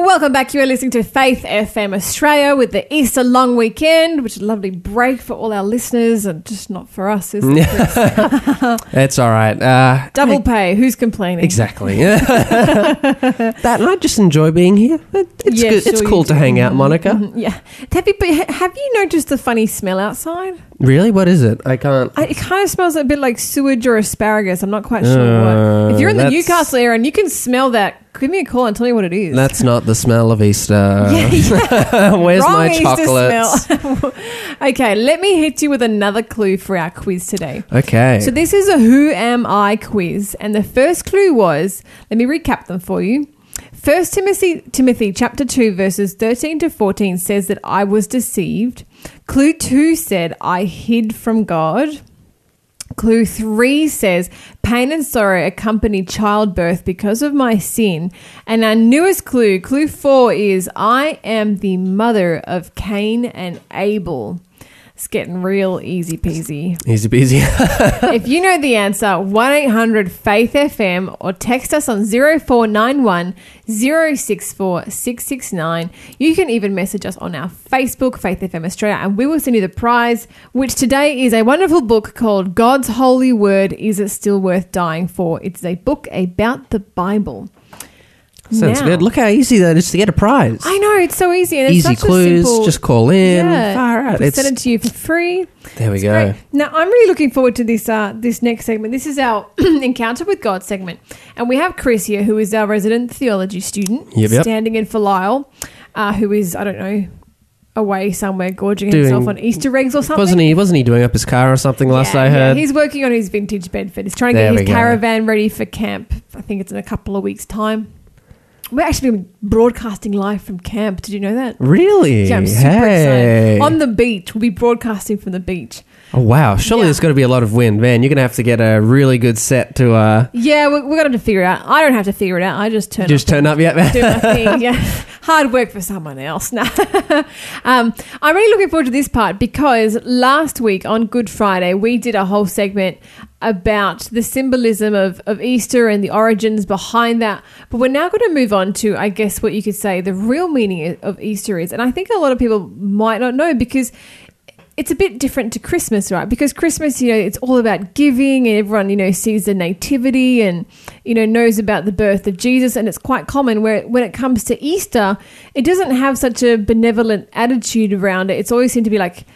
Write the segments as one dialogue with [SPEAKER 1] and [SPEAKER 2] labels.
[SPEAKER 1] Welcome back. You are listening to Faith FM Australia with the Easter long weekend, which is a lovely break for all our listeners and just not for us. Is it?
[SPEAKER 2] It's all right. Uh,
[SPEAKER 1] Double pay. Who's complaining?
[SPEAKER 2] exactly. that and I just enjoy being here. It's
[SPEAKER 1] Yeah,
[SPEAKER 2] good. it's
[SPEAKER 1] sure you
[SPEAKER 2] cool to
[SPEAKER 1] do.
[SPEAKER 2] hang out, Monica.
[SPEAKER 1] Mhm, Yeah. Have you, have you noticed the funny smell outside?
[SPEAKER 2] Really? What is it? I can't.
[SPEAKER 1] I, it kind of smells a bit like sewage or asparagus. I'm not quite sure
[SPEAKER 2] Uh,
[SPEAKER 1] what. If you're in the Newcastle area and you can smell that, give me a call and tell me what it is.
[SPEAKER 2] That's not the smell of Easter.
[SPEAKER 1] Yeah, yeah.
[SPEAKER 2] Where's
[SPEAKER 1] Wrong
[SPEAKER 2] my
[SPEAKER 1] Easter
[SPEAKER 2] chocolates?
[SPEAKER 1] okay, let me hit you with another clue for our quiz today.
[SPEAKER 2] Okay.
[SPEAKER 1] So this is a Who Am I quiz, and the first clue was let me recap them for you. First Timothy Timothy chapter 2 verses 13 to 14 says that I was deceived. Clue 2 said I hid from God. Clue 3 says pain and sorrow accompany childbirth because of my sin. And our newest clue, clue 4 is I am the mother of Cain and Abel. It's getting real easy peasy
[SPEAKER 2] Easy peasy.
[SPEAKER 1] if you know the answer, 1 800 Faith FM or text us on 0491 064 669. You can even message us on our Facebook, Faith FM Australia, and we will send you the prize, which today is a wonderful book called God's Holy Word Is It Still Worth Dying For? It's a book about the Bible.
[SPEAKER 2] Sounds
[SPEAKER 1] Now-
[SPEAKER 2] good. Look how easy that is to get a prize.
[SPEAKER 1] I know, it's so easy. And it's
[SPEAKER 2] Easy clues.
[SPEAKER 1] simple-
[SPEAKER 2] Just call in.
[SPEAKER 1] Yeah.
[SPEAKER 2] Out.
[SPEAKER 1] We
[SPEAKER 2] It's,
[SPEAKER 1] send it to you for free.
[SPEAKER 2] there we
[SPEAKER 1] It's
[SPEAKER 2] go.
[SPEAKER 1] great. Now I'm really looking forward to this uh, this next segment. This is our encounter with God segment, and we have Chris here, who is our resident theology student,
[SPEAKER 2] Yep, yep.
[SPEAKER 1] standing in for Lyle, uh, who is I don't know away somewhere gorging
[SPEAKER 2] Doing-
[SPEAKER 1] himself on Easter eggs or something.
[SPEAKER 2] Wasn't he? Wasn't he doing up his car or something? Last
[SPEAKER 1] yeah,
[SPEAKER 2] I
[SPEAKER 1] yeah,
[SPEAKER 2] heard.
[SPEAKER 1] he's working on his vintage Bedford. He's trying to
[SPEAKER 2] There
[SPEAKER 1] get his
[SPEAKER 2] go.
[SPEAKER 1] caravan ready for camp. I think it's in a couple of weeks' time. We're actually broadcasting live from camp. Did you know that?
[SPEAKER 2] really?
[SPEAKER 1] Yeah, I'm super
[SPEAKER 2] hey.
[SPEAKER 1] excited. On the beach, we'll be broadcasting from the beach.
[SPEAKER 2] oh wow! Surely
[SPEAKER 1] Yeah.
[SPEAKER 2] there's got to be a lot of wind, man. You're gonna have to get a really good set to uh,
[SPEAKER 1] Yeah, we're, we're going to have to figure it out. I don't have to figure it out. I just turn
[SPEAKER 2] just
[SPEAKER 1] up
[SPEAKER 2] turn up yet, man.
[SPEAKER 1] do my thing. Yeah, hard work for someone else. No. um, I'm really looking forward to this part because last week on Good Friday we did a whole segment about the symbolism of, of Easter and the origins behind that. But we're now going to move on to, I guess, what you could say the real meaning of Easter is. And I think a lot of people might not know because it's a bit different to Christmas, right? Because Christmas, you know, it's all about giving and everyone, you know, sees the nativity and, you know, knows about the birth of Jesus. And it's quite common where when it comes to Easter, it doesn't have such a benevolent attitude around it. It's always seemed to be like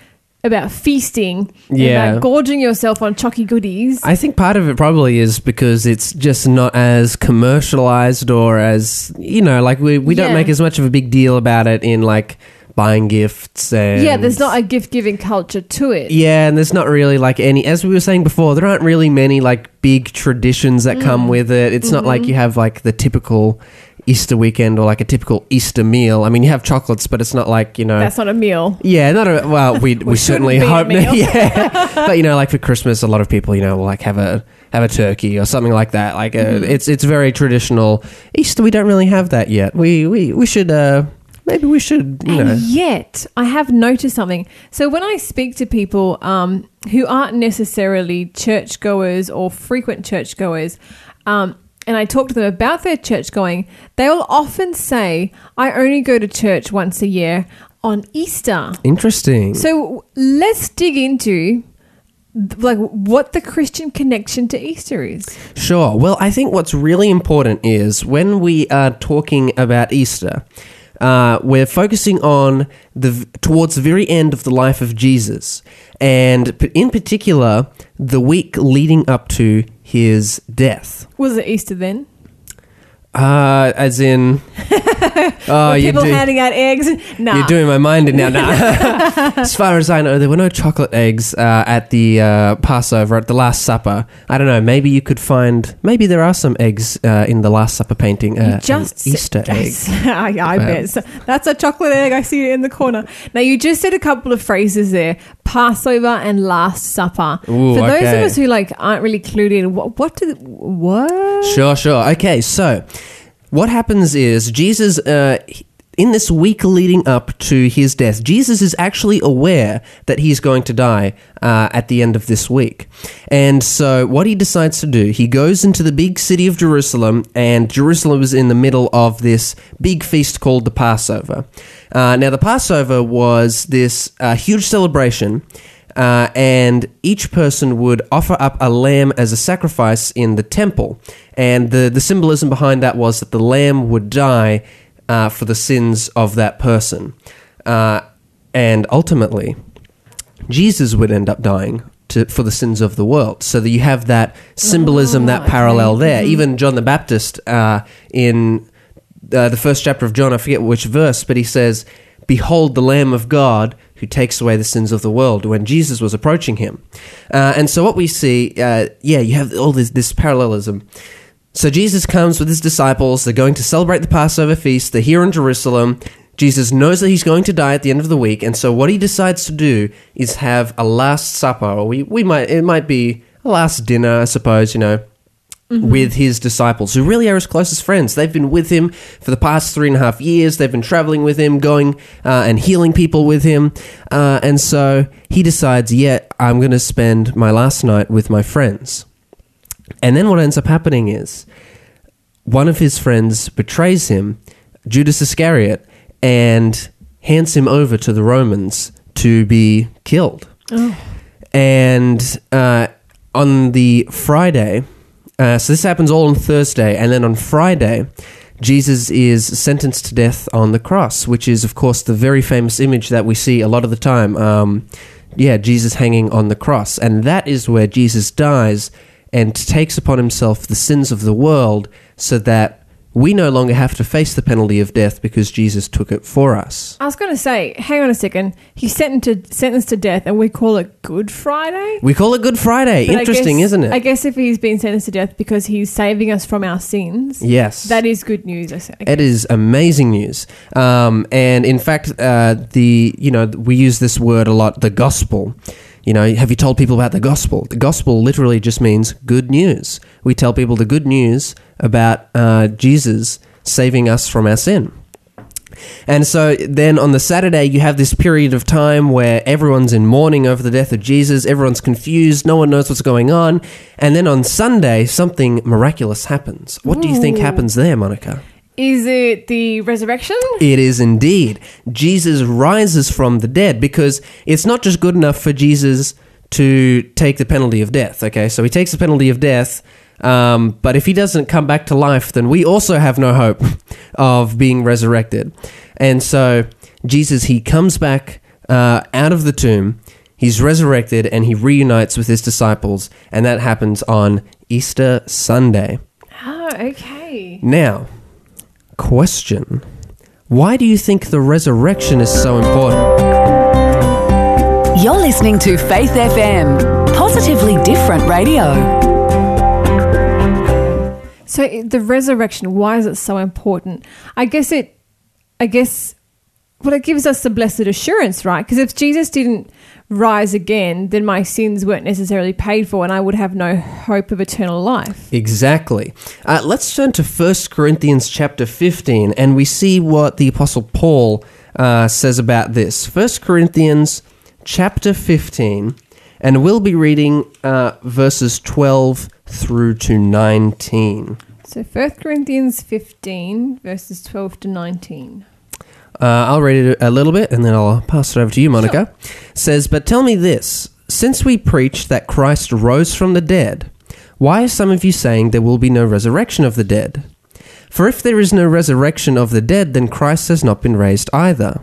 [SPEAKER 1] about feasting, and
[SPEAKER 2] Yeah.
[SPEAKER 1] about gorging yourself on chocky goodies.
[SPEAKER 2] I think part of it probably is because it's just not as commercialized or as you know, like we we don't make as much of a big deal about it in like buying gifts and
[SPEAKER 1] yeah, there's not a gift giving culture to it.
[SPEAKER 2] yeah, and there's not really like any as we were saying before, there aren't really many like big traditions that
[SPEAKER 1] Mm.
[SPEAKER 2] come with it. It's not
[SPEAKER 1] Mm-hmm.
[SPEAKER 2] like you have like the typical Easter weekend or like a typical Easter meal. I mean, you have chocolates, but it's not like, you know,
[SPEAKER 1] That's not a meal.
[SPEAKER 2] yeah, not a, well. We we, certainly hope.
[SPEAKER 1] meal.
[SPEAKER 2] Yeah, but you know, like for Christmas, a lot of people, you know, will like have a have a turkey or something like that. Like
[SPEAKER 1] Mm-hmm.
[SPEAKER 2] it's it's very traditional. Easter, we don't really have that yet. We we we should uh maybe we should you
[SPEAKER 1] and
[SPEAKER 2] know
[SPEAKER 1] yet, I have noticed something. So when I speak to people um, who aren't necessarily churchgoers or frequent churchgoers, um, and I talk to them about their church going, they will often say, "I only go to church once a year on Easter."
[SPEAKER 2] interesting.
[SPEAKER 1] So let's dig into like what the Christian connection to Easter is.
[SPEAKER 2] Sure. Well, I think what's really important is when we are talking about Easter, uh, we're focusing on the towards the very end of the life of Jesus, and in particular, the week leading up to his death.
[SPEAKER 1] Was it Easter then?
[SPEAKER 2] Uh, as in, oh, you
[SPEAKER 1] people
[SPEAKER 2] do.
[SPEAKER 1] handing out eggs? Nah.
[SPEAKER 2] You're doing my mind in now. Nah. as far as I know, there were no chocolate eggs uh, at the uh, Passover, at the Last Supper. I don't know. Maybe you could find. Maybe there are some eggs uh, in the Last Supper painting. Uh,
[SPEAKER 1] just
[SPEAKER 2] Easter
[SPEAKER 1] said-
[SPEAKER 2] egg.
[SPEAKER 1] I, I bet So that's a chocolate egg. I see it in the corner. Now you just said a couple of phrases there: Passover and Last Supper.
[SPEAKER 2] Ooh,
[SPEAKER 1] For those
[SPEAKER 2] okay.
[SPEAKER 1] of us who like aren't really clued in, what what did what?
[SPEAKER 2] Sure, sure. Okay, so what happens is Jesus uh, in this week leading up to his death, Jesus is actually aware that he's going to die uh, at the end of this week. And so, what he decides to do, he goes into the big city of Jerusalem, and Jerusalem is in the middle of this big feast called the Passover. Uh, now, the Passover was this uh, huge celebration. Uh, and each person would offer up a lamb as a sacrifice in the temple. And the, the symbolism behind that was that the lamb would die uh, for the sins of that person. Uh, and ultimately, Jesus would end up dying to, for the sins of the world. So that you have that symbolism,
[SPEAKER 1] Oh,
[SPEAKER 2] that
[SPEAKER 1] okay.
[SPEAKER 2] parallel there. Even John the Baptist uh, in uh, the first chapter of John, I forget which verse, but he says, Behold the Lamb of God who takes away the sins of the world when Jesus was approaching him. Uh, and so what we see, uh, yeah, you have all this, this parallelism. So Jesus comes with his disciples. They're going to celebrate the Passover feast. They're here in Jerusalem. Jesus knows that he's going to die at the end of the week, and so what he decides to do is have a last supper, or we, we might it might be a last dinner, I suppose, you know, with his disciples, who really are his closest friends. They've been with him for the past three and a half years. They've been traveling with him, going uh, and healing people with him, uh, and so he decides, yeah, I'm going to spend my last night with my friends. And then what ends up happening is one of his friends betrays him, Judas Iscariot, and hands him over to the Romans to be killed. And uh, on the Friday, uh, so this happens all on Thursday, and then on Friday, Jesus is sentenced to death on the cross, which is, of course, the very famous image that we see a lot of the time. Um, yeah, Jesus hanging on the cross. And that is where Jesus dies and takes upon himself the sins of the world so that we no longer have to face the penalty of death because Jesus took it for us.
[SPEAKER 1] I was going to say, hang on a second. He's sentenced to, sentenced to death, and we call it Good Friday.
[SPEAKER 2] We call it Good Friday.
[SPEAKER 1] But
[SPEAKER 2] Interesting,
[SPEAKER 1] guess-
[SPEAKER 2] isn't it?
[SPEAKER 1] I guess if he's been sentenced to death because he's saving us from our sins,
[SPEAKER 2] yes.
[SPEAKER 1] that is good news. I say.
[SPEAKER 2] It is amazing news, um, and in fact, uh, the you know we use this word a lot. The gospel. You know, have you told people about the gospel? The gospel literally just means good news. We tell people the good news about uh, Jesus saving us from our sin. And so then on the Saturday, you have this period of time where everyone's in mourning over the death of Jesus. Everyone's confused. No one knows what's going on. And then on Sunday, something miraculous happens. What do you think happens there, Monica?
[SPEAKER 1] Is it the resurrection?
[SPEAKER 2] It is indeed. Jesus rises from the dead because it's not just good enough for Jesus to take the penalty of death. Okay, so he takes the penalty of death, um, but if he doesn't come back to life, then we also have no hope of being resurrected. And so Jesus, he comes back uh, out of the tomb. He's resurrected and he reunites with his disciples, and that happens on Easter Sunday.
[SPEAKER 1] Oh, okay.
[SPEAKER 2] Now, question. Why do you think the resurrection is so important?
[SPEAKER 3] You're listening to Faith FM, positively different radio.
[SPEAKER 1] So the resurrection, why is it so important? I guess it, I guess, well, it gives us the blessed assurance, right? Because if Jesus didn't rise again, then my sins weren't necessarily paid for, and I would have no hope of eternal life.
[SPEAKER 2] Exactly. Uh, let's turn to 1 Corinthians chapter 15 and we see what the Apostle Paul uh, says about this. 1 Corinthians chapter 15, and we'll be reading uh, verses 12 through to 19.
[SPEAKER 1] So 1 Corinthians 15, verses 12 to 19.
[SPEAKER 2] Uh, I'll read it a little bit and then I'll pass it over to you, Monica. Says, But tell me this since we preach that Christ rose from the dead, why are some of you saying there will be no resurrection of the dead? For if there is no resurrection of the dead, then Christ has not been raised either.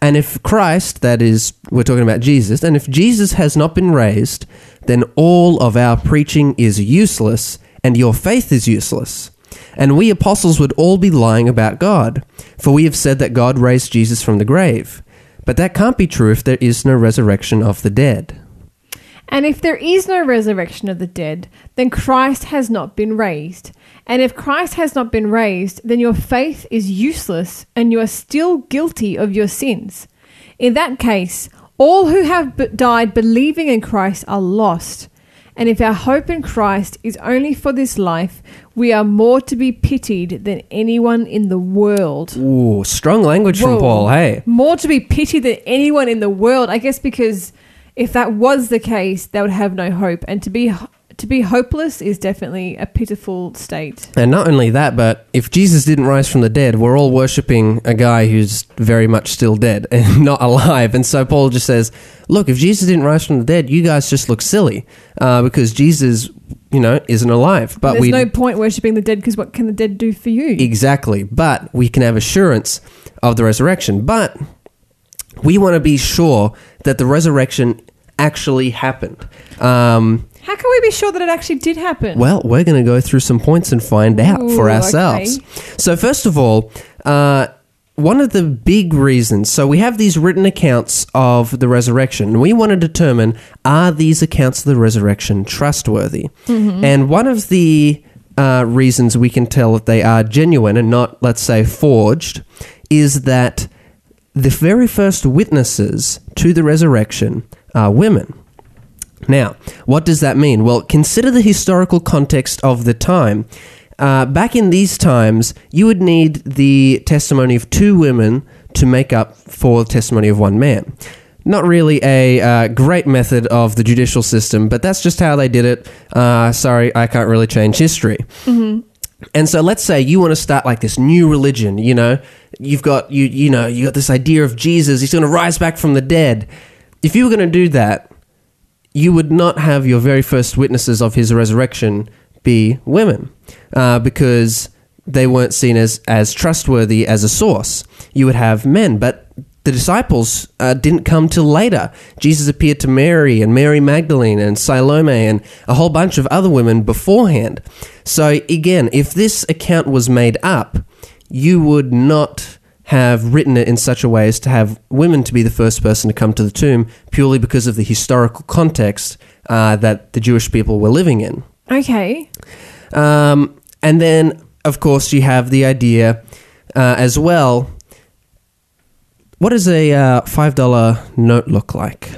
[SPEAKER 2] And if Christ, that is, we're talking about Jesus, and if Jesus has not been raised, then all of our preaching is useless, and your faith is useless. And we apostles would all be lying about God, for we have said that God raised Jesus from the grave. But that can't be true if there is no resurrection of the dead.
[SPEAKER 1] And if there is no resurrection of the dead, then Christ has not been raised. And if Christ has not been raised, then your faith is useless and you are still guilty of your sins. In that case, all who have died believing in Christ are lost. And if our hope in Christ is only for this life, we are more to be pitied than anyone in the world.
[SPEAKER 2] Ooh, strong language from Paul. Hey.
[SPEAKER 1] More to be pitied than anyone in the world. I guess because if that was the case, they would have no hope. And to be to be hopeless is definitely a pitiful state.
[SPEAKER 2] And not only that, but if Jesus didn't rise from the dead, we're all worshipping a guy who's very much still dead and not alive. And so Paul just says, look, if Jesus didn't rise from the dead, you guys just look silly uh, because Jesus, you know, isn't alive. But
[SPEAKER 1] There's
[SPEAKER 2] we
[SPEAKER 1] no point worshipping the dead because what can the dead do for you?
[SPEAKER 2] Exactly. But we can have assurance of the resurrection. But we want to be sure that the resurrection actually happened. Um,
[SPEAKER 1] How can we be sure that it actually did happen?
[SPEAKER 2] well, we're going to go through some points and find out for ourselves.
[SPEAKER 1] okay.
[SPEAKER 2] So, first of all, uh, one of the big reasons, so we have these written accounts of the resurrection. We want to determine are these accounts of the resurrection trustworthy? And one of the uh, reasons we can tell that they are genuine and not, let's say, forged is that the very first witnesses to the resurrection are women. Now, what does that mean? Well, consider the historical context of the time. Uh, back in these times, you would need the testimony of two women to make up for the testimony of one man. Not really a uh, great method of the judicial system, but that's just how they did it. Uh, sorry, I can't really change history. And so let's say you want to start like this new religion, you know, you've got you you know, you got this idea of Jesus, he's going to rise back from the dead. If you were going to do that, you would not have your very first witnesses of his resurrection be women, uh, because they weren't seen as as trustworthy as a source. You would have men, but the disciples uh, didn't come till later. Jesus appeared to Mary and Mary Magdalene and Salome and a whole bunch of other women beforehand. So again, if this account was made up, you would not have written it in such a way as to have women to be the first person to come to the tomb purely because of the historical context uh, that the Jewish people were living in.
[SPEAKER 1] okay.
[SPEAKER 2] Um, and then, of course, you have the idea uh, as well. What does a uh, $5 note look like?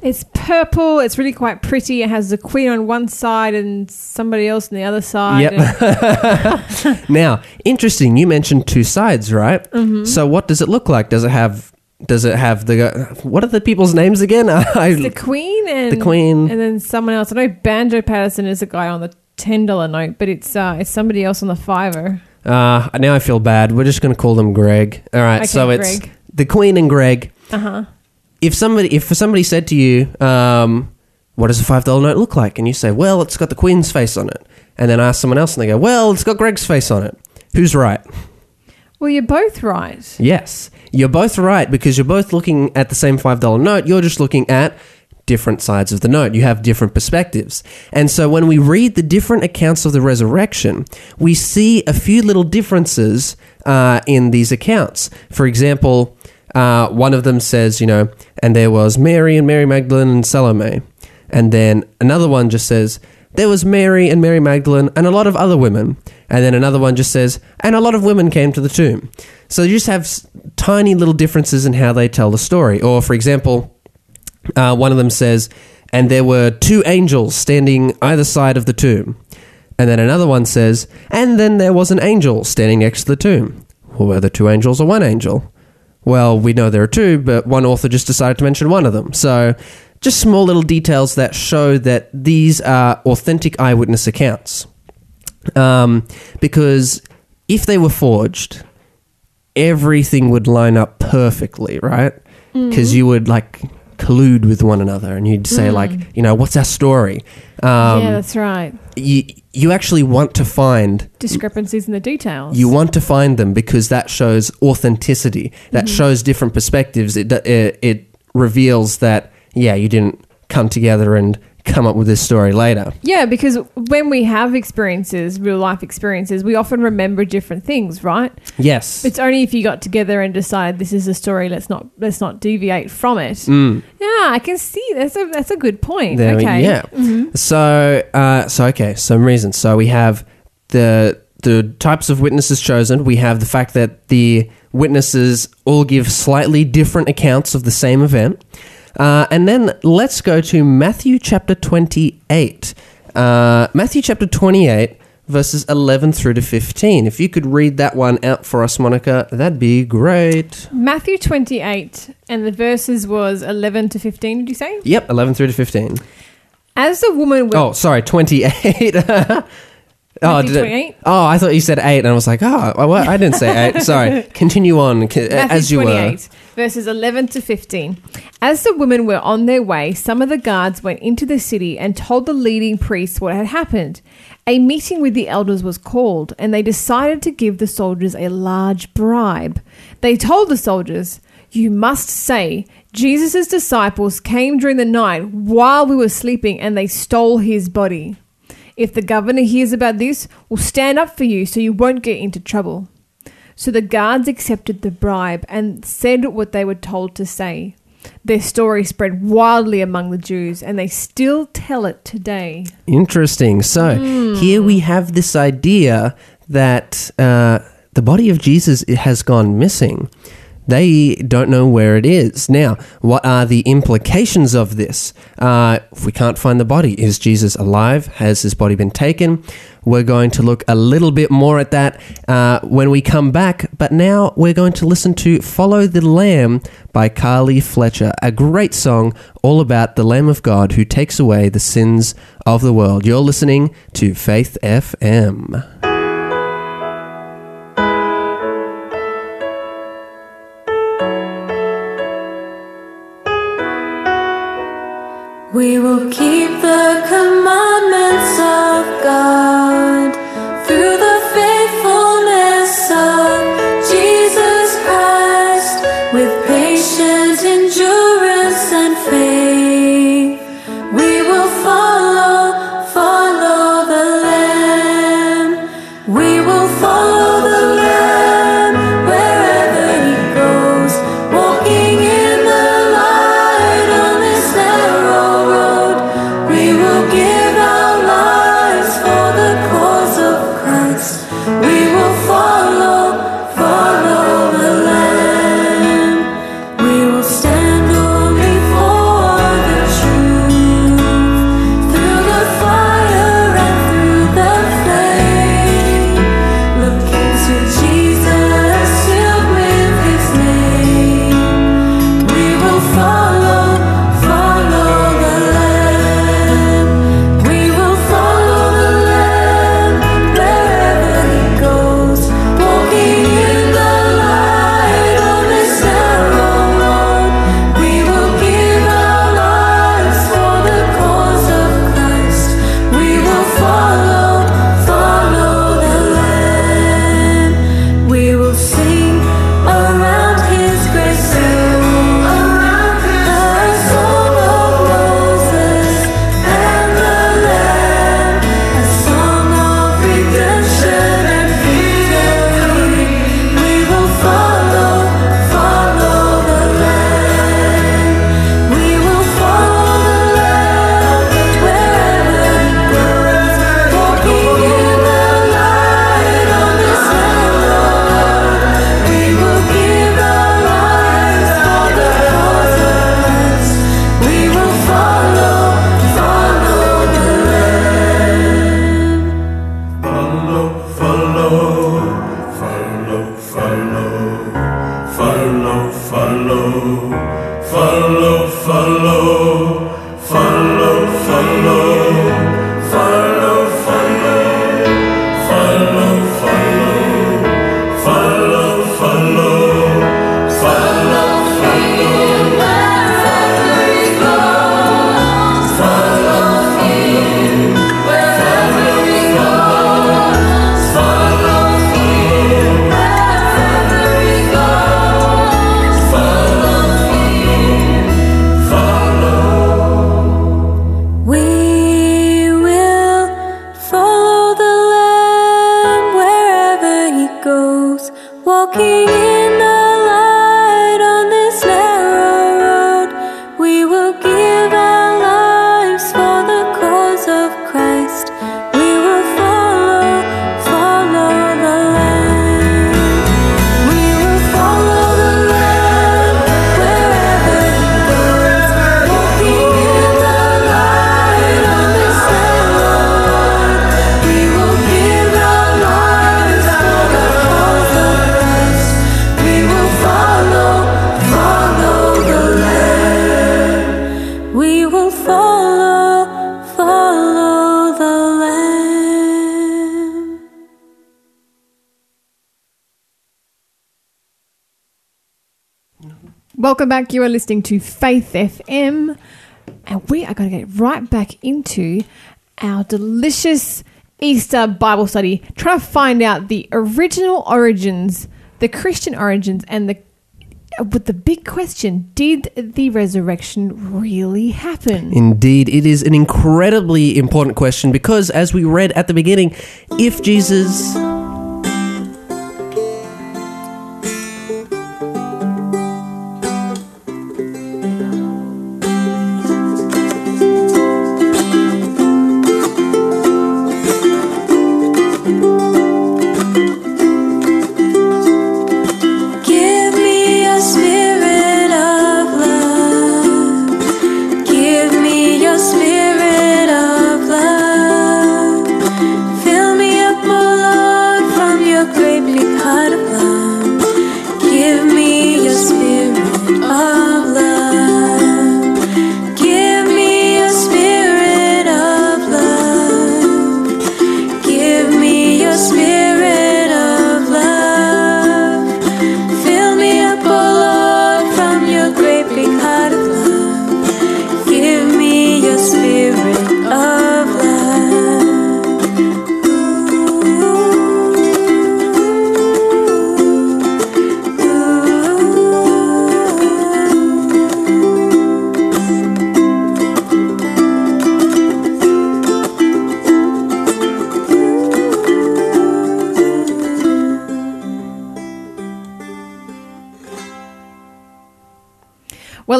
[SPEAKER 1] It's purple. It's really quite pretty. It has the queen on one side and somebody else on the other side.
[SPEAKER 2] Yep. Now, interesting. You mentioned two sides, right?
[SPEAKER 1] Mm-hmm.
[SPEAKER 2] So, what does it look like? Does it have? Does it have the? What are the people's names again? I,
[SPEAKER 1] the queen and
[SPEAKER 2] The queen.
[SPEAKER 1] and then someone else. I know Banjo Paterson is a guy on the ten dollar note, but it's uh, it's somebody else on the fiver.
[SPEAKER 2] uh, now I feel bad. We're just going to call them Greg. All right.
[SPEAKER 1] Okay,
[SPEAKER 2] so it's
[SPEAKER 1] Greg.
[SPEAKER 2] the Queen and Greg.
[SPEAKER 1] Uh huh.
[SPEAKER 2] If somebody if somebody said to you, um, "What does a five dollar note look like?" and you say, "Well, it's got the Queen's face on it," and then ask someone else, and they go, "Well, it's got Greg's face on it." Who's right?
[SPEAKER 1] Well, you're both right.
[SPEAKER 2] Yes, you're both right because you're both looking at the same five dollar note. You're just looking at different sides of the note. You have different perspectives. And so when we read the different accounts of the resurrection, we see a few little differences uh, in these accounts. For example, uh, one of them says, you know, and there was Mary and Mary Magdalene and Salome. And then another one just says, there was Mary and Mary Magdalene and a lot of other women. And then another one just says, and a lot of women came to the tomb. So you just have s- tiny little differences in how they tell the story. Or, for example, uh, one of them says, and there were two angels standing either side of the tomb. And then another one says, and then there was an angel standing next to the tomb. Well, were there two angels or one angel? Well, we know there are two, but one author just decided to mention one of them. So, just small little details that show that these are authentic eyewitness accounts. Um, because if they were forged, everything would line up perfectly, right? Because you would like collude with one another and you'd say, like, you know, what's our story? Um,
[SPEAKER 1] yeah, that's right.
[SPEAKER 2] you, you actually want to find
[SPEAKER 1] Discrepancies in the details.
[SPEAKER 2] you want to find them because that shows authenticity. That shows different perspectives. It, it it reveals that yeah, you didn't come together and come up with this story later.
[SPEAKER 1] Yeah, because when we have experiences, real life experiences, we often remember different things, right?
[SPEAKER 2] Yes.
[SPEAKER 1] It's only if you got together and decided this is a story, let's not let's not deviate from it.
[SPEAKER 2] Mm.
[SPEAKER 1] Yeah, I can see that's a that's a good point.
[SPEAKER 2] There we-
[SPEAKER 1] okay.
[SPEAKER 2] yeah. So, uh, so okay, some reasons. So we have the the types of witnesses chosen. We have the fact that the witnesses all give slightly different accounts of the same event. Uh, and then let's go to Matthew chapter 28. Uh, Matthew chapter 28, verses 11 through to 15. If you could read that one out for us, Monica, that'd be great.
[SPEAKER 1] Matthew 28, and the verses was 11 to 15, did you say?
[SPEAKER 2] Yep, 11 through to 15.
[SPEAKER 1] As the woman went.
[SPEAKER 2] Oh, sorry, 28. oh, did it- oh, I thought you said 8, and I was like, oh, I- what? I didn't say 8. Sorry. Continue on
[SPEAKER 1] Matthew
[SPEAKER 2] as you were.
[SPEAKER 1] 28, verses 11 to 15. As the women were on their way, some of the guards went into the city and told the leading priests what had happened. A meeting with the elders was called, and they decided to give the soldiers a large bribe. They told the soldiers, You must say, Jesus' disciples came during the night while we were sleeping and they stole his body. If the governor hears about this, we'll stand up for you so you won't get into trouble. So the guards accepted the bribe and said what they were told to say. Their story spread wildly among the Jews, and they still tell it today.
[SPEAKER 2] Interesting. So here we have this idea that uh, the body of Jesus has gone missing. They don't know where it is. Now, what are the implications of this? Uh, if we can't find the body, is Jesus alive? Has his body been taken? We're going to look a little bit more at that uh, when we come back. But now we're going to listen to Follow the Lamb by Carly Fletcher, a great song all about the Lamb of God who takes away the sins of the world. You're listening to Faith FM.
[SPEAKER 4] We will keep
[SPEAKER 1] Welcome back. You are listening to Faith FM, and we are going to get right back into our delicious Easter Bible study, trying to find out the original origins, the Christian origins, and the with the big question: Did the resurrection really happen?
[SPEAKER 2] Indeed, it is an incredibly important question because, as we read at the beginning, if Jesus.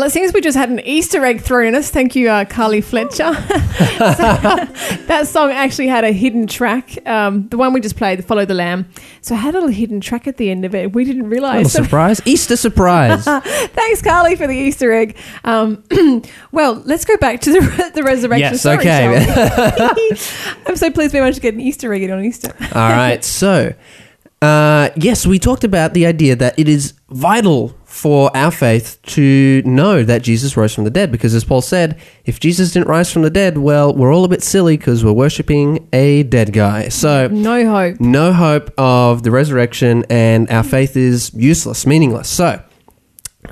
[SPEAKER 1] It seems we just had an Easter egg thrown in us. Thank you, uh, Carly Fletcher. So, that song actually had a hidden track. Um, the one we just played, "Follow the Lamb." So it had a little hidden track at the end of it. We didn't
[SPEAKER 2] Little
[SPEAKER 1] realize.
[SPEAKER 2] surprise. Easter surprise.
[SPEAKER 1] Thanks, Carly, for the Easter egg. Um, well, let's go back to the, the resurrection.
[SPEAKER 2] Yes,
[SPEAKER 1] story,
[SPEAKER 2] okay.
[SPEAKER 1] I'm so pleased we managed to get an Easter egg on Easter.
[SPEAKER 2] All right. So, uh, yes, we talked about the idea that it is vital for our faith to know that Jesus rose from the dead because, as Paul said, if Jesus didn't rise from the dead, well, we're all a bit silly because we're worshiping a dead guy. So,
[SPEAKER 1] No hope.
[SPEAKER 2] no hope of the resurrection, and our faith is useless, meaningless. So,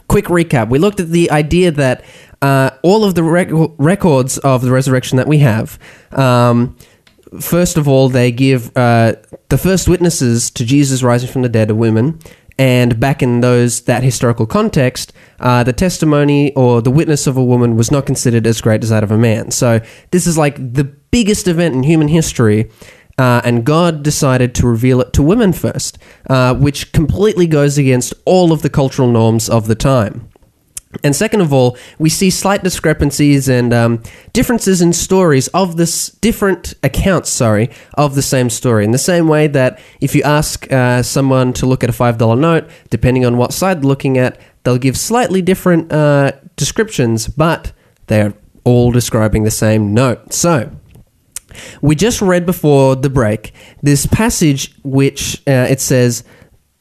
[SPEAKER 2] quick recap. We looked at the idea that uh, all of the rec- records of the resurrection that we have, um, first of all, they give uh, the first witnesses to Jesus rising from the dead are women. And back in those that historical context, uh, the testimony or the witness of a woman was not considered as great as that of a man. So this is like the biggest event in human history, uh, and God decided to reveal it to women first, uh, which completely goes against all of the cultural norms of the time. And second of all, we see slight discrepancies and um, differences in stories of this different accounts, sorry, of the same story. In the same way that if you ask uh, someone to look at a five dollar note, depending on what side they're looking at, they'll give slightly different uh, descriptions, but they're all describing the same note. So, we just read before the break this passage which uh, it says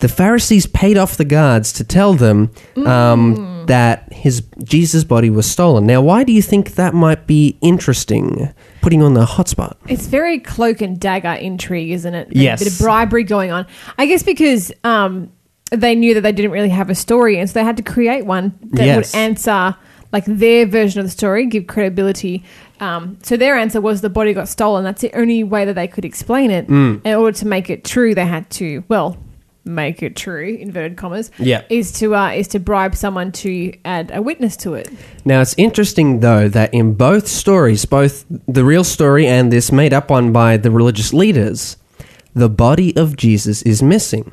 [SPEAKER 2] the Pharisees paid off the guards to tell them um, that his Jesus' body was stolen. Now, why do you think that might be interesting? Putting on the hotspot.
[SPEAKER 1] It's very cloak and dagger intrigue, isn't it? There's
[SPEAKER 2] Yes.
[SPEAKER 1] A bit of bribery going on. I guess because um, they knew that they didn't really have a story, and so they had to create one that
[SPEAKER 2] Yes.
[SPEAKER 1] would answer like their version of the story, give credibility. Um, so their answer was the body got stolen. That's the only way that they could explain it.
[SPEAKER 2] Mm.
[SPEAKER 1] In order to make it true, they had to well make it true inverted commas
[SPEAKER 2] Yeah.
[SPEAKER 1] is to uh, is to bribe someone to add a witness to it
[SPEAKER 2] Now, it's interesting, though, that in both stories, both the real story and this made up one by the religious leaders, the body of Jesus is missing.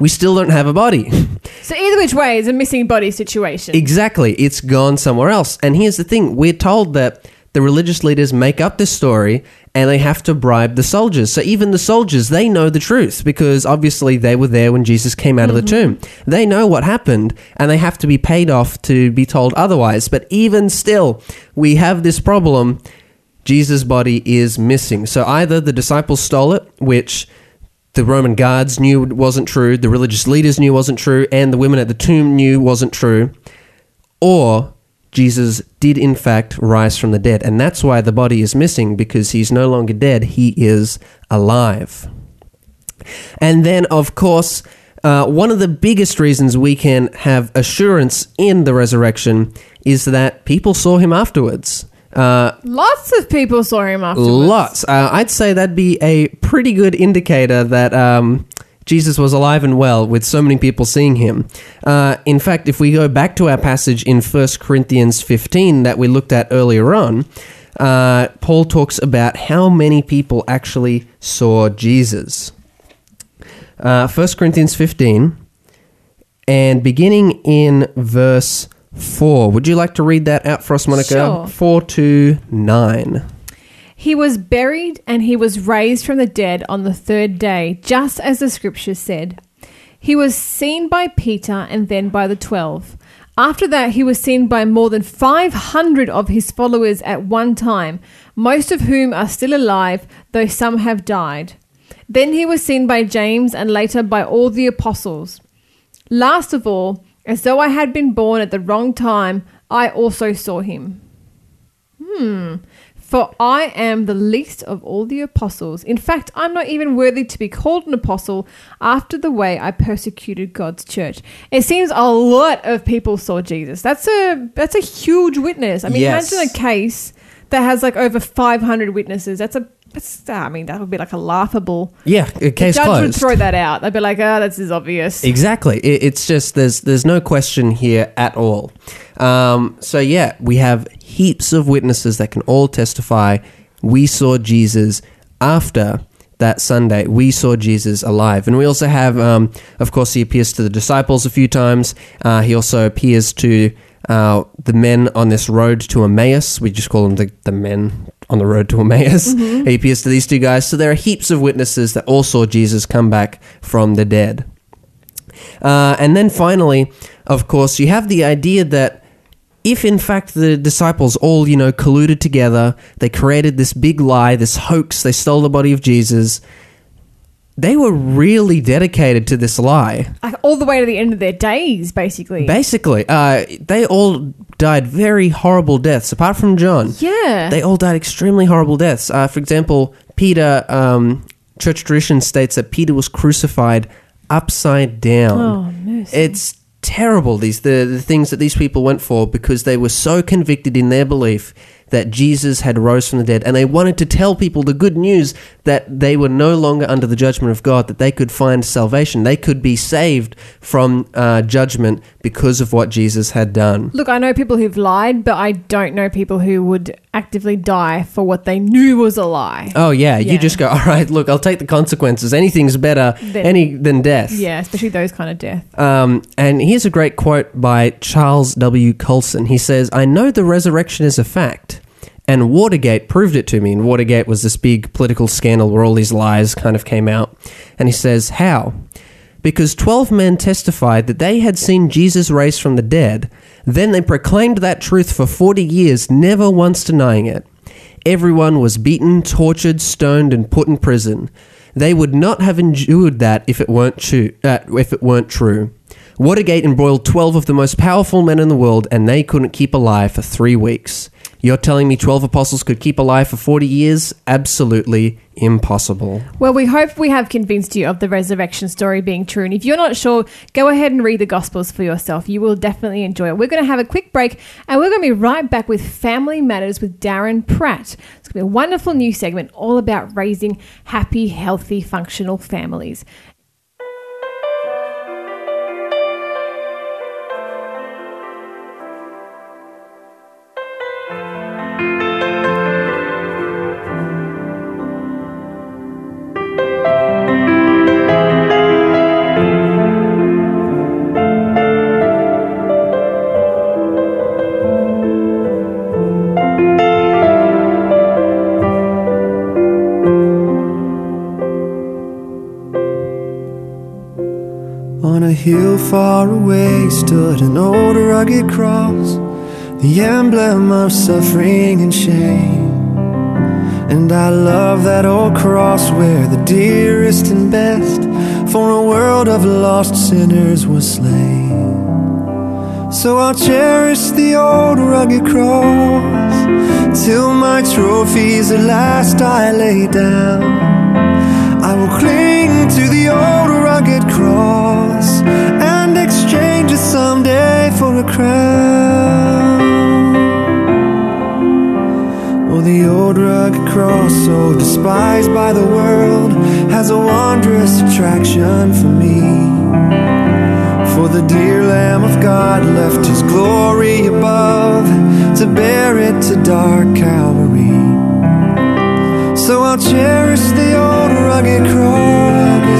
[SPEAKER 2] We still don't have a body.
[SPEAKER 1] so either which way is a missing body situation
[SPEAKER 2] Exactly. It's gone somewhere else. And here's the thing we're told that the religious leaders make up this story and they have to bribe the soldiers. So even the soldiers, they know the truth because obviously they were there when Jesus came out of the tomb. They know what happened and they have to be paid off to be told otherwise. But even still, we have this problem. Jesus' body is missing. So either the disciples stole it, which the Roman guards knew wasn't true, the religious leaders knew wasn't true, and the women at the tomb knew wasn't true, or Jesus did in fact rise from the dead. And that's why the body is missing because he's no longer dead, he is alive. And then, of course, Uh, one of the biggest reasons we can have assurance in the resurrection is that people saw him afterwards. Uh,
[SPEAKER 1] Lots of people saw him afterwards.
[SPEAKER 2] lots. Uh, I'd say that'd be a pretty good indicator that um, Jesus was alive and well, with so many people seeing him. Uh, in fact, if we go back to our passage in 1 Corinthians 15 that we looked at earlier on, uh, Paul talks about how many people actually saw Jesus. Uh, 1 Corinthians 15, and beginning in verse 4. Would you like to read that out for us, Monica?
[SPEAKER 1] Sure.
[SPEAKER 2] 4 to 9.
[SPEAKER 1] He was buried and he was raised from the dead on the third day, just as the scriptures said. He was seen by Peter and then by the twelve. After that, he was seen by more than 500 of his followers at one time, most of whom are still alive, though some have died. Then he was seen by James and later by all the apostles. Last of all, as though I had been born at the wrong time, I also saw him. Hmm. For I am the least of all the apostles. In fact, I'm not even worthy to be called an apostle after the way I persecuted God's church. It seems a lot of people saw Jesus. That's a that's a huge witness. I mean,
[SPEAKER 2] Yes.
[SPEAKER 1] imagine a case that has like over 500 witnesses. That's a that's, I mean, that would be like a laughable.
[SPEAKER 2] Yeah, a
[SPEAKER 1] The
[SPEAKER 2] case
[SPEAKER 1] judge would throw that out. They'd be like, "Ah, this is obvious."
[SPEAKER 2] Exactly. It, it's just there's there's no question here at all. Um, so yeah, we have heaps of witnesses that can all testify. We saw Jesus after that Sunday. We saw Jesus alive, and we also have, um, of course, he appears to the disciples a few times. Uh, he also appears to uh, the men on this road to Emmaus. We just call them the, the men on the road to Emmaus. He appears to these two guys. So there are heaps of witnesses that all saw Jesus come back from the dead. Uh, and then finally, of course, you have the idea that if in fact the disciples all, you know, colluded together, they created this big lie, this hoax, they stole the body of Jesus, they were really dedicated to this lie.
[SPEAKER 1] Like all the way to the end of their days, basically.
[SPEAKER 2] Basically, uh, they all died very horrible deaths, apart from John.
[SPEAKER 1] yeah.
[SPEAKER 2] They all died extremely horrible deaths. Uh, for example, Peter, um, church tradition states that Peter was crucified upside down.
[SPEAKER 1] oh, mercy.
[SPEAKER 2] It's terrible these the, the things that these people went for because they were so convicted in their belief that Jesus had rose from the dead and they wanted to tell people the good news that they were no longer under the judgment of God that they could find salvation they could be saved from uh, judgment because of what Jesus had done
[SPEAKER 1] Look, I know people who've lied, but I don't know people who would actively die for what they knew was a lie.
[SPEAKER 2] Oh yeah, you just go. All right, look, I'll take the consequences. Anything's better
[SPEAKER 1] Than-
[SPEAKER 2] any than death.
[SPEAKER 1] Yeah, especially those kind of death.
[SPEAKER 2] Um, and here's a great quote by Charles W. Colson. He says, I know the resurrection is a fact, and Watergate proved it to me. And Watergate was this big political scandal where all these lies kind of came out. And he says, How? Because 12 men testified that they had seen Jesus raised from the dead. Then they proclaimed that truth for 40 years, never once denying it. Everyone was beaten, tortured, stoned, and put in prison. They would not have endured that if it weren't true. Uh, if it weren't true. Watergate embroiled 12 of the most powerful men in the world, and they couldn't keep alive for three weeks. You're telling me 12 apostles could keep alive for 40 years? Absolutely impossible.
[SPEAKER 1] Well, we hope we have convinced you of the resurrection story being true. And if you're not sure, go ahead and read the Gospels for yourself. You will definitely enjoy it. We're going to have a quick break and we're going to be right back with Family Matters with Darren Pratt. It's going to be a wonderful new segment all about raising happy, healthy, functional families.
[SPEAKER 5] Hill far away stood an old rugged cross, the emblem of suffering and shame. And I love that old cross where the dearest and best for a world of lost sinners was slain. So I'll cherish the old rugged cross till my trophies at last I lay down. I
[SPEAKER 6] will cling to the old rugged cross and exchange it someday for a crown. Oh, the old rugged cross, so despised by the world, has a wondrous attraction for me. For the dear Lamb of God left his glory above to bear it to dark Calvary. So I'll cherish the old rugged cross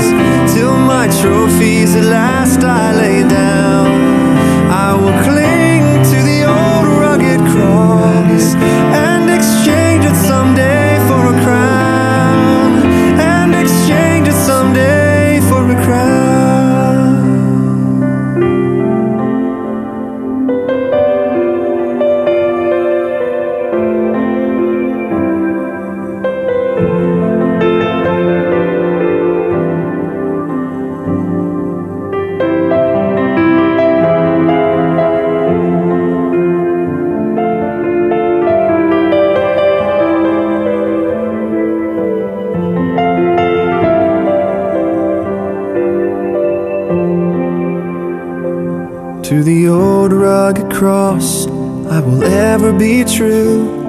[SPEAKER 6] cross, I will ever be true.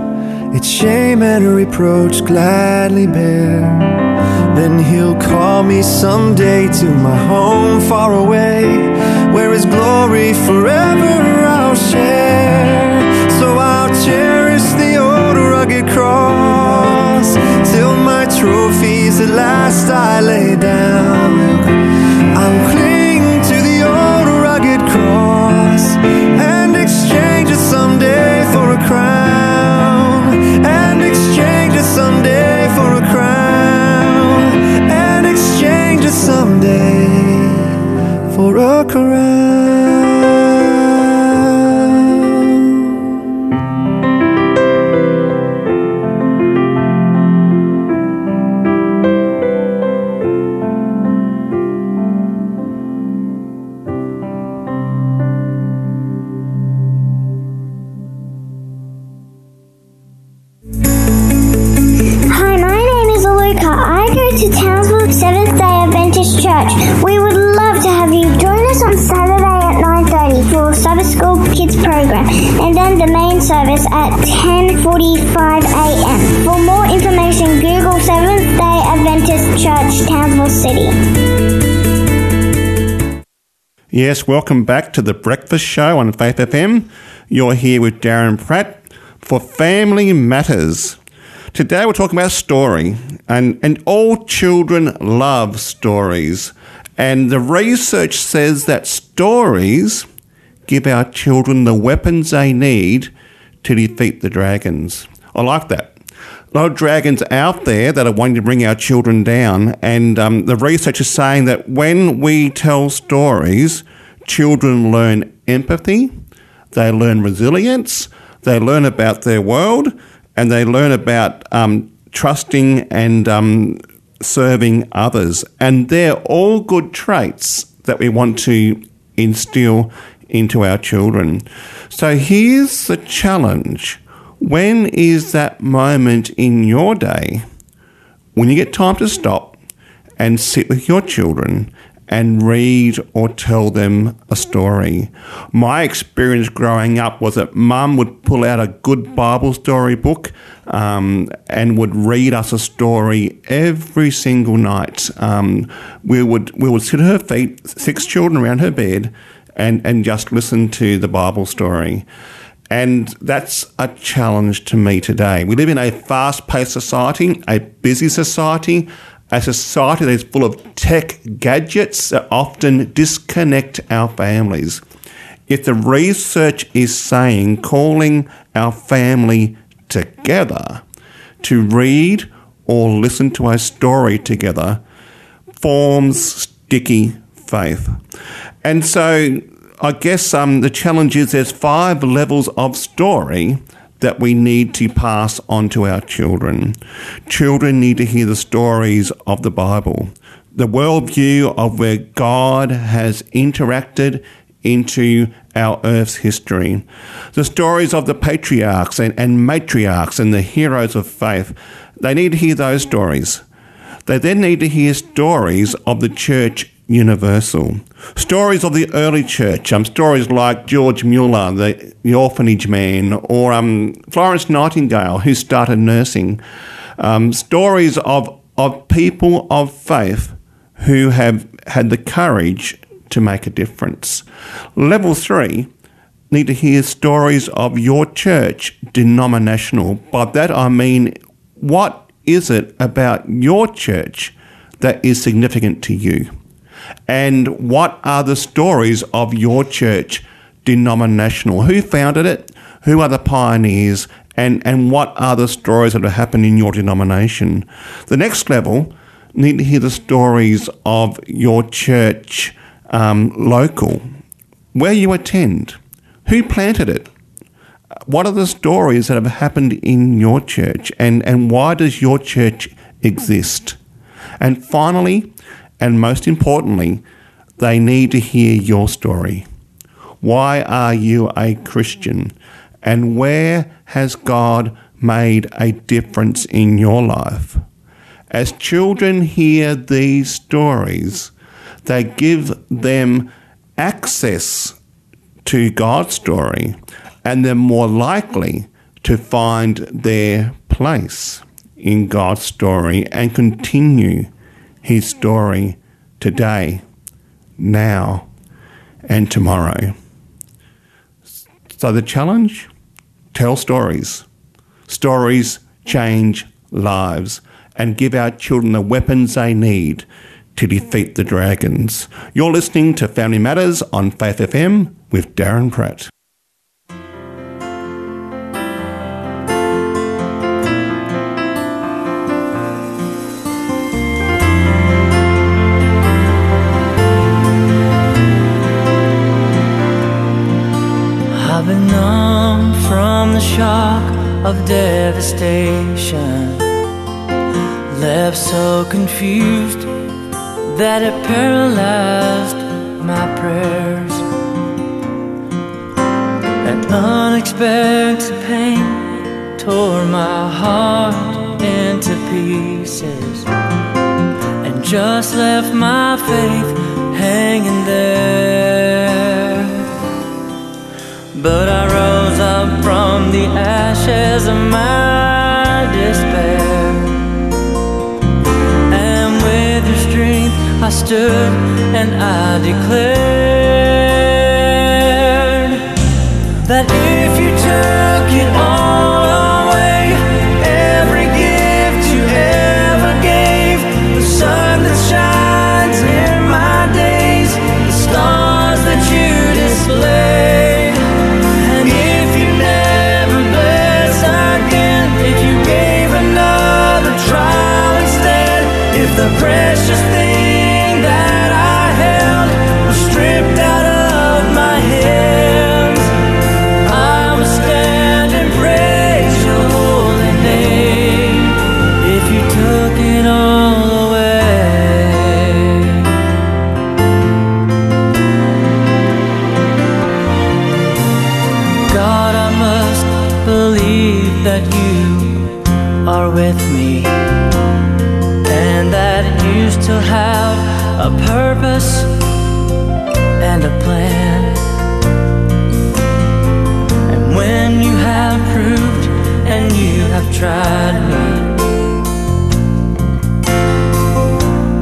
[SPEAKER 6] Its shame and reproach gladly bear. Then he'll call me someday to my home far away, where his glory forever I'll share. So I'll cherish the old rugged cross till my trophies at last I lay down. For a crown.
[SPEAKER 7] Service at 10.45 a.m. For more information, Google Seventh Day Adventist Church, Townsville City.
[SPEAKER 8] Yes, welcome back to the Breakfast Show on Faith FM. You're here with Darren Pratt for Family Matters. Today we're talking about story, and, and all children love stories. And the research says that stories give our children the weapons they need to defeat the dragons. I like that. A lot of dragons out there that are wanting to bring our children down, and um, the research is saying that when we tell stories, children learn empathy, they learn resilience, they learn about their world, and they learn about um, trusting and um, serving others. And they're all good traits that we want to instill into our children. So here's the challenge. When is that moment in your day when you get time to stop and sit with your children and read or tell them a story? My experience growing up was that mum would pull out a good Bible story book um, and would read us a story every single night. Um, we would we would sit at her feet, six children around her bed, and, and just listen to the Bible story. And that's a challenge to me today. We live in a fast paced society, a busy society, a society that is full of tech gadgets that often disconnect our families. If the research is saying calling our family together to read or listen to a story together forms sticky faith. And so I guess um, the challenge is there's five levels of story that we need to pass on to our children. Children need to hear the stories of the Bible, the worldview of where God has interacted into our Earth's history, the stories of the patriarchs and, and matriarchs and the heroes of faith. They need to hear those stories. They then need to hear stories of the church universal. Stories of the early church, um, stories like George Mueller, the, the orphanage man, or um, Florence Nightingale, who started nursing. Um, stories of, of people of faith who have had the courage to make a difference. Level three, need to hear stories of your church denominational. By that I mean, what is it about your church that is significant to you? And what are the stories of your church denominational? Who founded it? Who are the pioneers? And, and what are the stories that have happened in your denomination? The next level, need to hear the stories of your church um, local, where you attend, who planted it, what are the stories that have happened in your church, and, and why does your church exist? And finally, and most importantly, they need to hear your story. Why are you a Christian? And where has God made a difference in your life? As children hear these stories, they give them access to God's story and they're more likely to find their place in God's story and continue His story today, now, and tomorrow. So the challenge tell stories. Stories change lives and give our children the weapons they need to defeat the dragons. You're listening to Family Matters on Faith FM with Darren Pratt.
[SPEAKER 9] Of devastation. Left so confused that it paralyzed my prayers. An unexpected pain tore my heart into pieces and just left my faith hanging there. But I rose up from the ashes of my despair. And with your strength I stood and I declared that the precious a purpose and a plan. And when you have proved and you have tried me,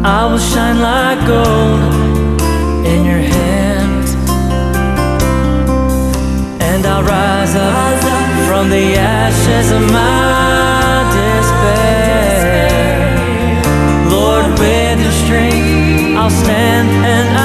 [SPEAKER 9] I will shine like gold in your hands and I'll rise up from the ashes of my despair. I'll stand and I'll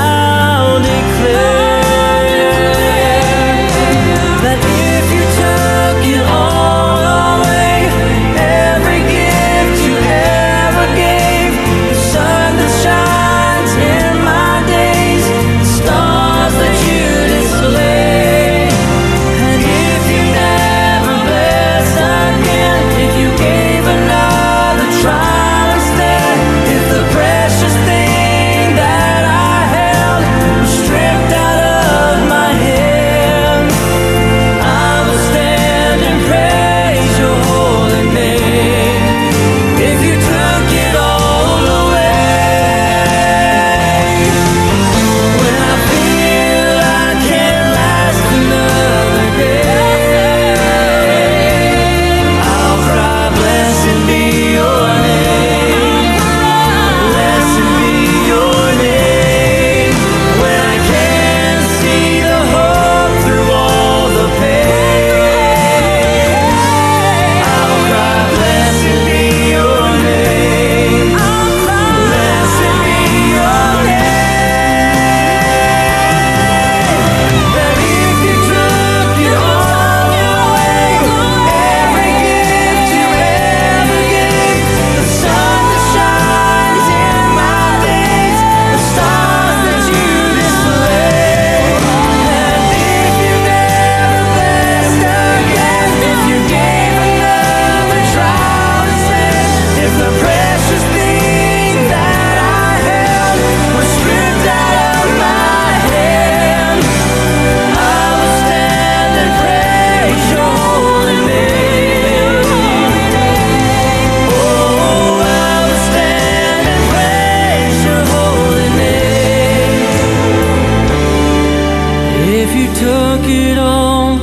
[SPEAKER 9] took it all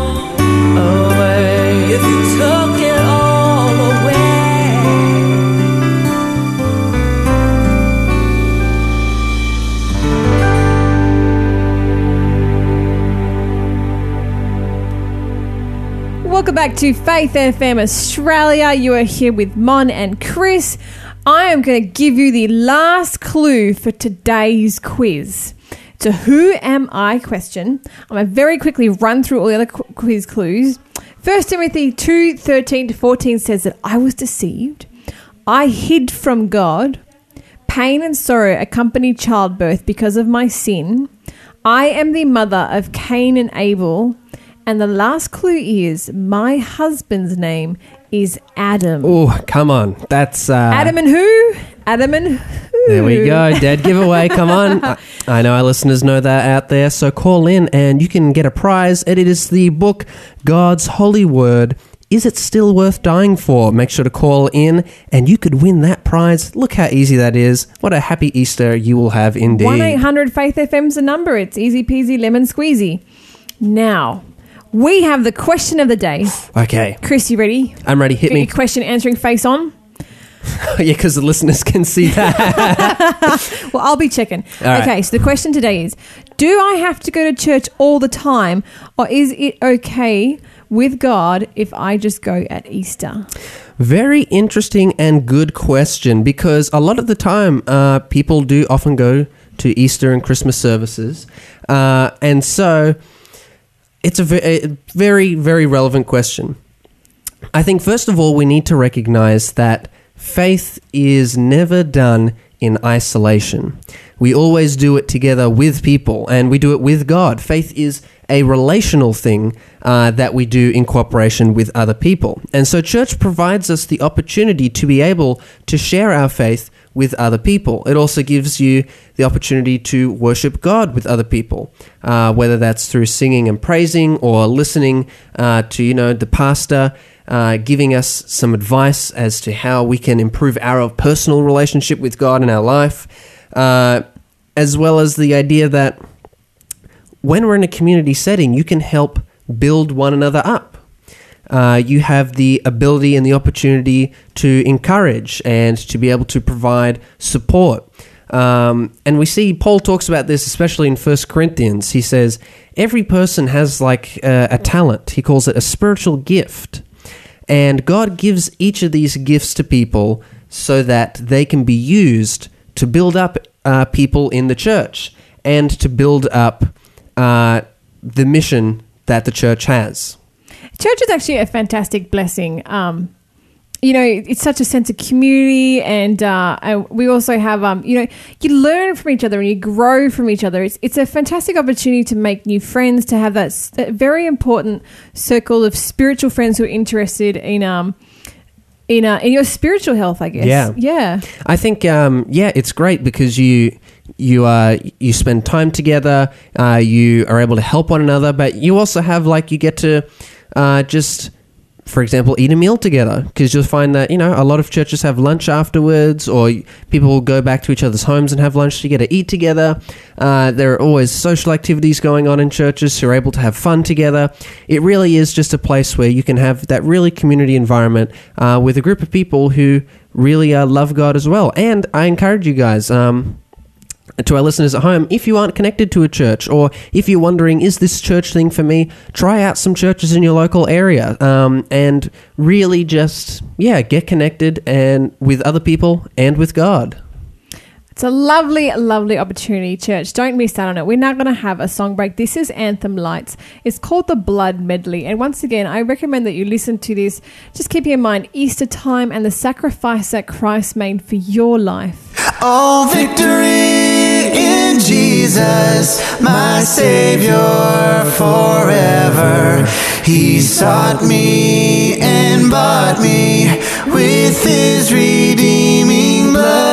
[SPEAKER 9] away. If you took it all away.
[SPEAKER 1] Welcome back to Faith FM Australia. You are here with Mon and Chris. I am going to give you the last clue for today's quiz. A Who Am I question. I'm going to very quickly run through all the other qu- quiz clues. First Timothy 2 13 to 14 says that I was deceived. I hid from God. Pain and sorrow accompanied childbirth because of my sin. I am the mother of Cain and Abel. And the last clue is my husband's name is Adam.
[SPEAKER 2] Oh, come on. That's uh,
[SPEAKER 1] Adam and who? Adam and who?
[SPEAKER 2] There we go. Dead giveaway. Come on. I- I know our listeners know that out there. So call in and you can get a prize. And it is the book God's Holy Word. Is it still worth dying for? Make sure to call in and you could win that prize. Look how easy that is. What a happy Easter you will have indeed.
[SPEAKER 1] 1 800 Faith FM's the number. It's easy peasy lemon squeezy. Now, we have the question of the day.
[SPEAKER 2] Okay.
[SPEAKER 1] Chris, you ready?
[SPEAKER 2] I'm ready. Hit
[SPEAKER 1] Got
[SPEAKER 2] me.
[SPEAKER 1] your question answering face on?
[SPEAKER 2] yeah, because the listeners can see that.
[SPEAKER 1] Well, I'll be checking.
[SPEAKER 2] Right.
[SPEAKER 1] Okay, so the question today is Do I have to go to church all the time, or is it okay with God if I just go at Easter?
[SPEAKER 2] Very interesting and good question because a lot of the time uh, people do often go to Easter and Christmas services. Uh, and so it's a, very, very relevant question. I think, first of all, we need to recognize that faith is never done in isolation. We always do it together with people and we do it with God. Faith is a relational thing uh, that we do in cooperation with other people. And so, church provides us the opportunity to be able to share our faith with other people. It also gives you the opportunity to worship God with other people, uh, whether that's through singing and praising or listening uh, to, you know, the pastor uh, giving us some advice as to how we can improve our personal relationship with God in our life, uh, as well as the idea that when we're in a community setting, you can help build one another up. Uh, you have the ability and the opportunity to encourage and to be able to provide support. Um, and we see Paul talks about this, especially in First Corinthians. He says every person has like uh, a talent. He calls it a spiritual gift, and God gives each of these gifts to people so that they can be used to build up uh, people in the church and to build up uh, the mission that the church has.
[SPEAKER 1] Church is actually a fantastic blessing. Um, you know, it's such a sense of community, and, uh, we also have, um, you know, you learn from each other and you grow from each other. It's it's a fantastic opportunity to make new friends, to have that, that very important circle of spiritual friends who are interested in um in uh, in your spiritual health. I guess.
[SPEAKER 2] Yeah.
[SPEAKER 1] yeah.
[SPEAKER 2] I think, um, yeah, it's great because you you uh, you spend time together, uh, you are able to help one another, but you also have like you get to uh, just, for example, eat a meal together because you'll find that you know a lot of churches have lunch afterwards, or people will go back to each other's homes and have lunch together, eat together. Uh, there are always social activities going on in churches, you're able to have fun together. It really is just a place where you can have that really community environment uh, with a group of people who really uh, love God as well. And I encourage you guys. Um, to our listeners at home, if you aren't connected to a church or if you're wondering, is this church thing for me, try out some churches in your local area um, and really just, yeah, get connected and with other people and with God.
[SPEAKER 1] It's a lovely, lovely opportunity, church. Don't miss out on it. We're now going to have a song break. This is Anthem Lights. It's called the Blood Medley. And once again, I recommend that you listen to this. Just keeping in mind Easter time and the sacrifice that Christ made for your life.
[SPEAKER 10] All victory in Jesus, my Savior forever. He sought me and bought me with His redeeming blood.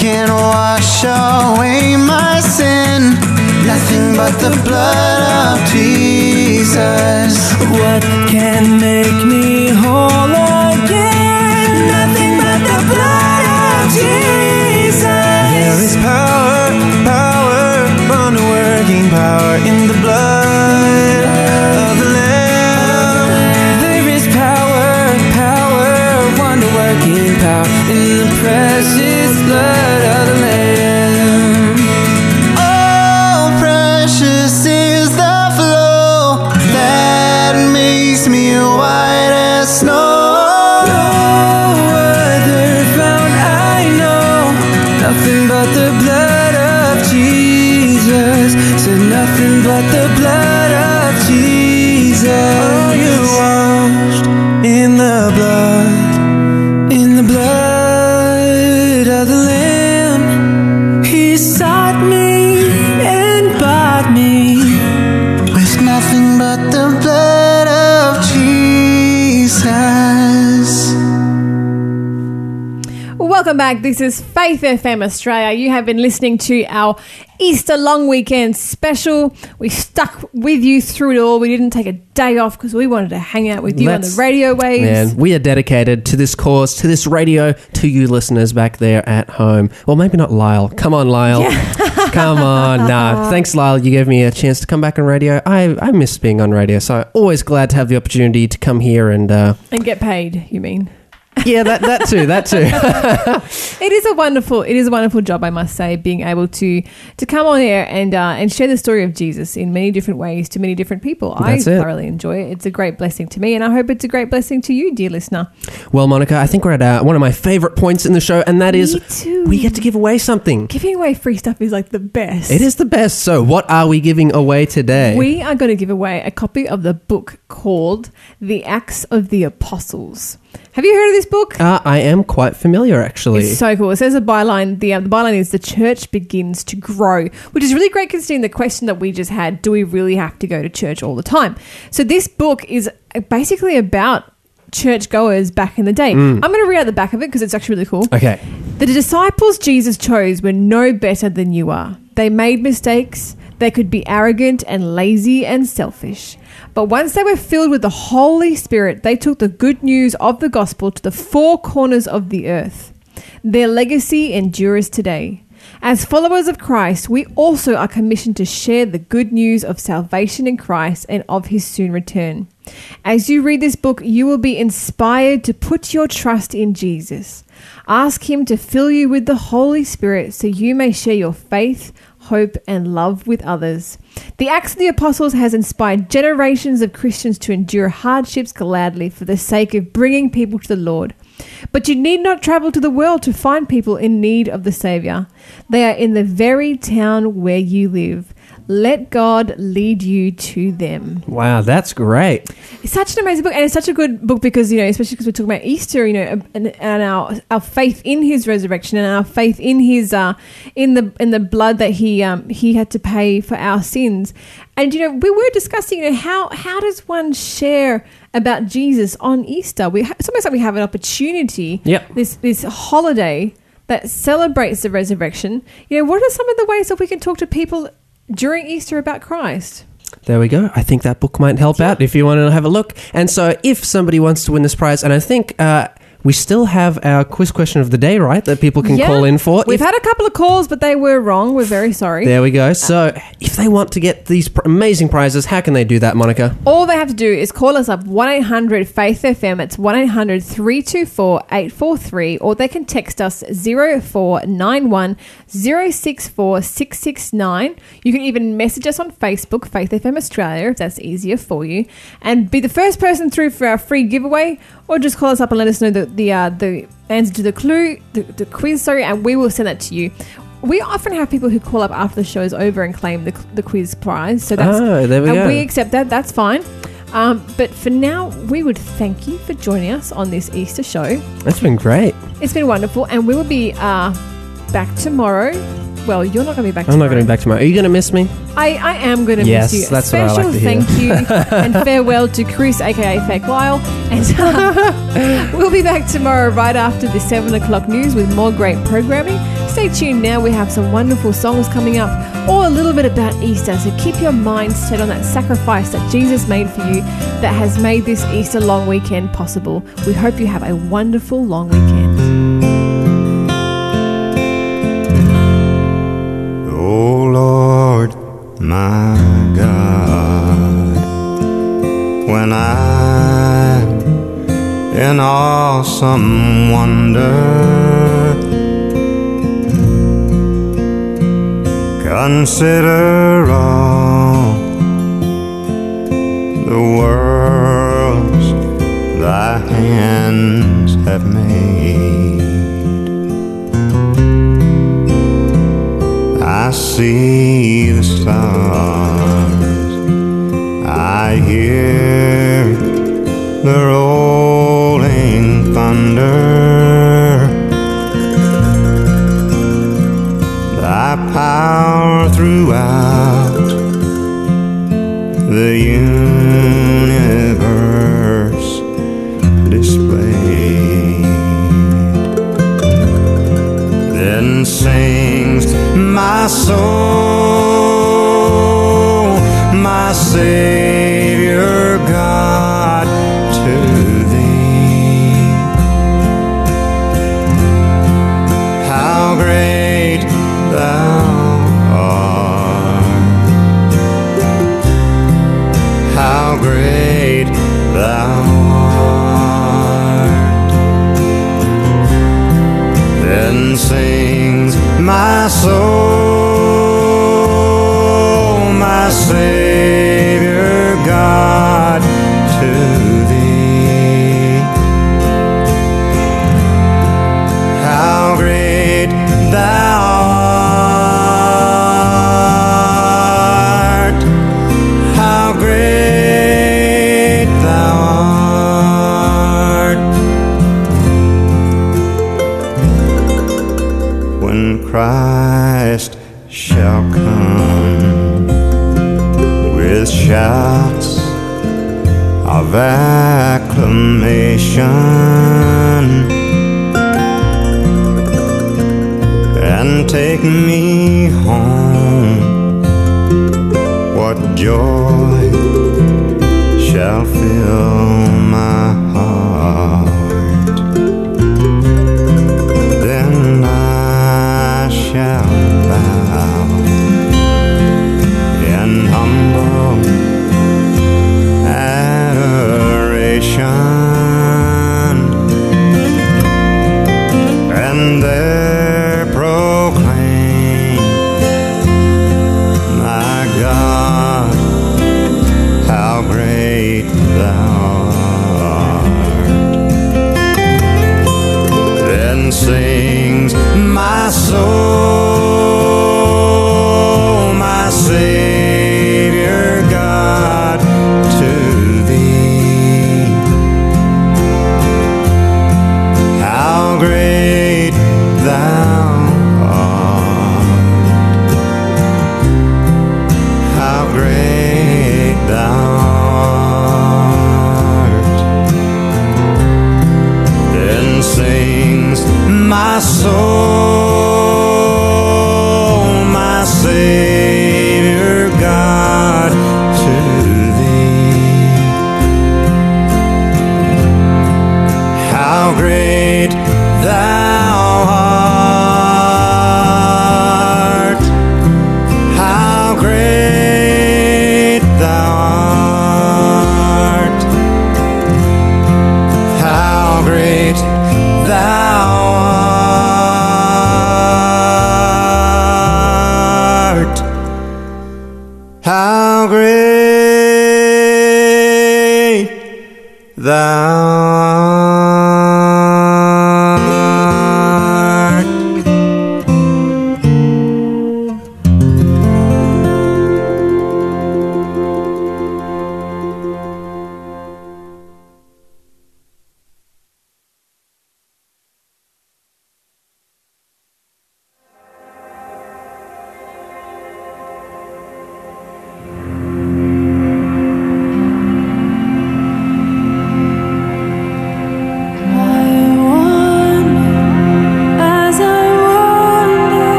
[SPEAKER 10] Can wash away my sin? Nothing but the blood of Jesus.
[SPEAKER 6] What can make me
[SPEAKER 1] Welcome back. This is Faith FM Australia. You have been listening to our Easter long weekend special. We stuck with you through it all. We didn't take a day off because we wanted to hang out with you on the radio waves.
[SPEAKER 2] Man, we are dedicated to this cause, to this radio, to you listeners back there at home. Well, maybe not Lyle. Come on, Lyle. Come on. Nah. Thanks, Lyle. You gave me a chance to come back on radio. I, I miss being on radio, so always glad to have the opportunity to come here and, uh,
[SPEAKER 1] And get paid, you mean?
[SPEAKER 2] Yeah, that, that too, that too.
[SPEAKER 1] It is a wonderful, it is a wonderful job, I must say, being able to to come on air and uh, and share the story of Jesus in many different ways to many different people.
[SPEAKER 2] That's
[SPEAKER 1] I
[SPEAKER 2] it.
[SPEAKER 1] thoroughly enjoy it. It's a great blessing to me, and I hope it's a great blessing to you, dear listener.
[SPEAKER 2] well, Monica, I think we're at uh, one of my favorite points in the show, and that is
[SPEAKER 1] Me too.
[SPEAKER 2] we get to give away something.
[SPEAKER 1] Giving away free stuff is like the best.
[SPEAKER 2] It is the best. So, what are we giving away today?
[SPEAKER 1] We are going to give away a copy of the book called The Acts of the Apostles. Have you heard of this book?
[SPEAKER 2] uh, I am quite familiar, actually.
[SPEAKER 1] It's so cool. It says a byline. The, uh, the byline is the church begins to grow, which is really great considering the question that we just had: Do we really have to go to church all the time? So this book is basically about church goers back in the day. I'm going to read out the back of it because it's actually really cool.
[SPEAKER 2] okay.
[SPEAKER 1] The disciples Jesus chose were no better than you are. They made mistakes. They could be arrogant and lazy and selfish. But once they were filled with the Holy Spirit, they took the good news of the gospel to the four corners of the earth. Their legacy endures today. As followers of Christ, we also are commissioned to share the good news of salvation in Christ and of his soon return. As you read this book, you will be inspired to put your trust in Jesus. Ask him to fill you with the Holy Spirit so you may share your faith, hope, and love with others. The Acts of the Apostles has inspired generations of Christians to endure hardships gladly for the sake of bringing people to the Lord. But you need not travel to the world to find people in need of the Savior. They are in the very town where you live. Let God lead you to them.
[SPEAKER 2] Wow, that's great.
[SPEAKER 1] It's such an amazing book, and it's such a good book because you know, especially because we're talking about Easter, you know, and, and our our faith in His resurrection and our faith in His uh, in the in the blood that He um He had to pay for our sins, and you know, we were discussing, you know, how how does one share about Jesus on Easter? We ha- it's almost like we have an opportunity.
[SPEAKER 2] Yep.
[SPEAKER 1] This this holiday that celebrates the resurrection. You know, what are some of the ways that we can talk to people during Easter about Christ?
[SPEAKER 2] There we go. I think that book might help out if you want to have a look. And so, if somebody wants to win this prize, and I think uh, we still have our quiz question of the day, right? That people can
[SPEAKER 1] Yeah.
[SPEAKER 2] call in for.
[SPEAKER 1] We've
[SPEAKER 2] If-
[SPEAKER 1] had a couple of calls, but they were wrong. We're very sorry.
[SPEAKER 2] there we go. Uh, so, if they want to get these pr- amazing prizes, how can they do that, Monica?
[SPEAKER 1] All they have to do is call us up 1 800 Faith FM. It's 1 800 324 843, or they can text us 0491 064 669. You can even message us on Facebook, Faith FM Australia, if that's easier for you, and be the first person through for our free giveaway, or just call us up and let us know the, the, uh, the answer to the clue, the, the quiz, sorry, and we will send that to you. We often have people who call up after the show is over and claim the, the quiz prize. So that's
[SPEAKER 2] Oh, there we
[SPEAKER 1] and
[SPEAKER 2] go.
[SPEAKER 1] we accept that. That's fine. Um, but for now, we would thank you for joining us on this Easter show.
[SPEAKER 2] That's been great.
[SPEAKER 1] It's been wonderful, and we will be uh, back tomorrow well, you're not going to be back.
[SPEAKER 2] I'm not going to be back tomorrow. Are you going to miss me?
[SPEAKER 1] I, I am going to
[SPEAKER 2] Yes,
[SPEAKER 1] miss you.
[SPEAKER 2] that's what I
[SPEAKER 1] Special
[SPEAKER 2] like to hear.
[SPEAKER 1] thank you and farewell to Chris, aka Fake Lyle. And uh, we'll be back tomorrow right after the 7 o'clock news with more great programming. Stay tuned now. We have some wonderful songs coming up or a little bit about Easter. So keep your mind set on that sacrifice that Jesus made for you that has made this Easter long weekend possible. We hope you have a wonderful long weekend.
[SPEAKER 5] My God, when I'm in awesome wonder, consider all the worlds thy hands have made. I see the stars. I hear the rolling thunder. Thy power throughout the universe displayed. Then sings my soul, my Savior God, soul, Christ shall come with shouts of acclamation and take me home. What joy shall fill my heart?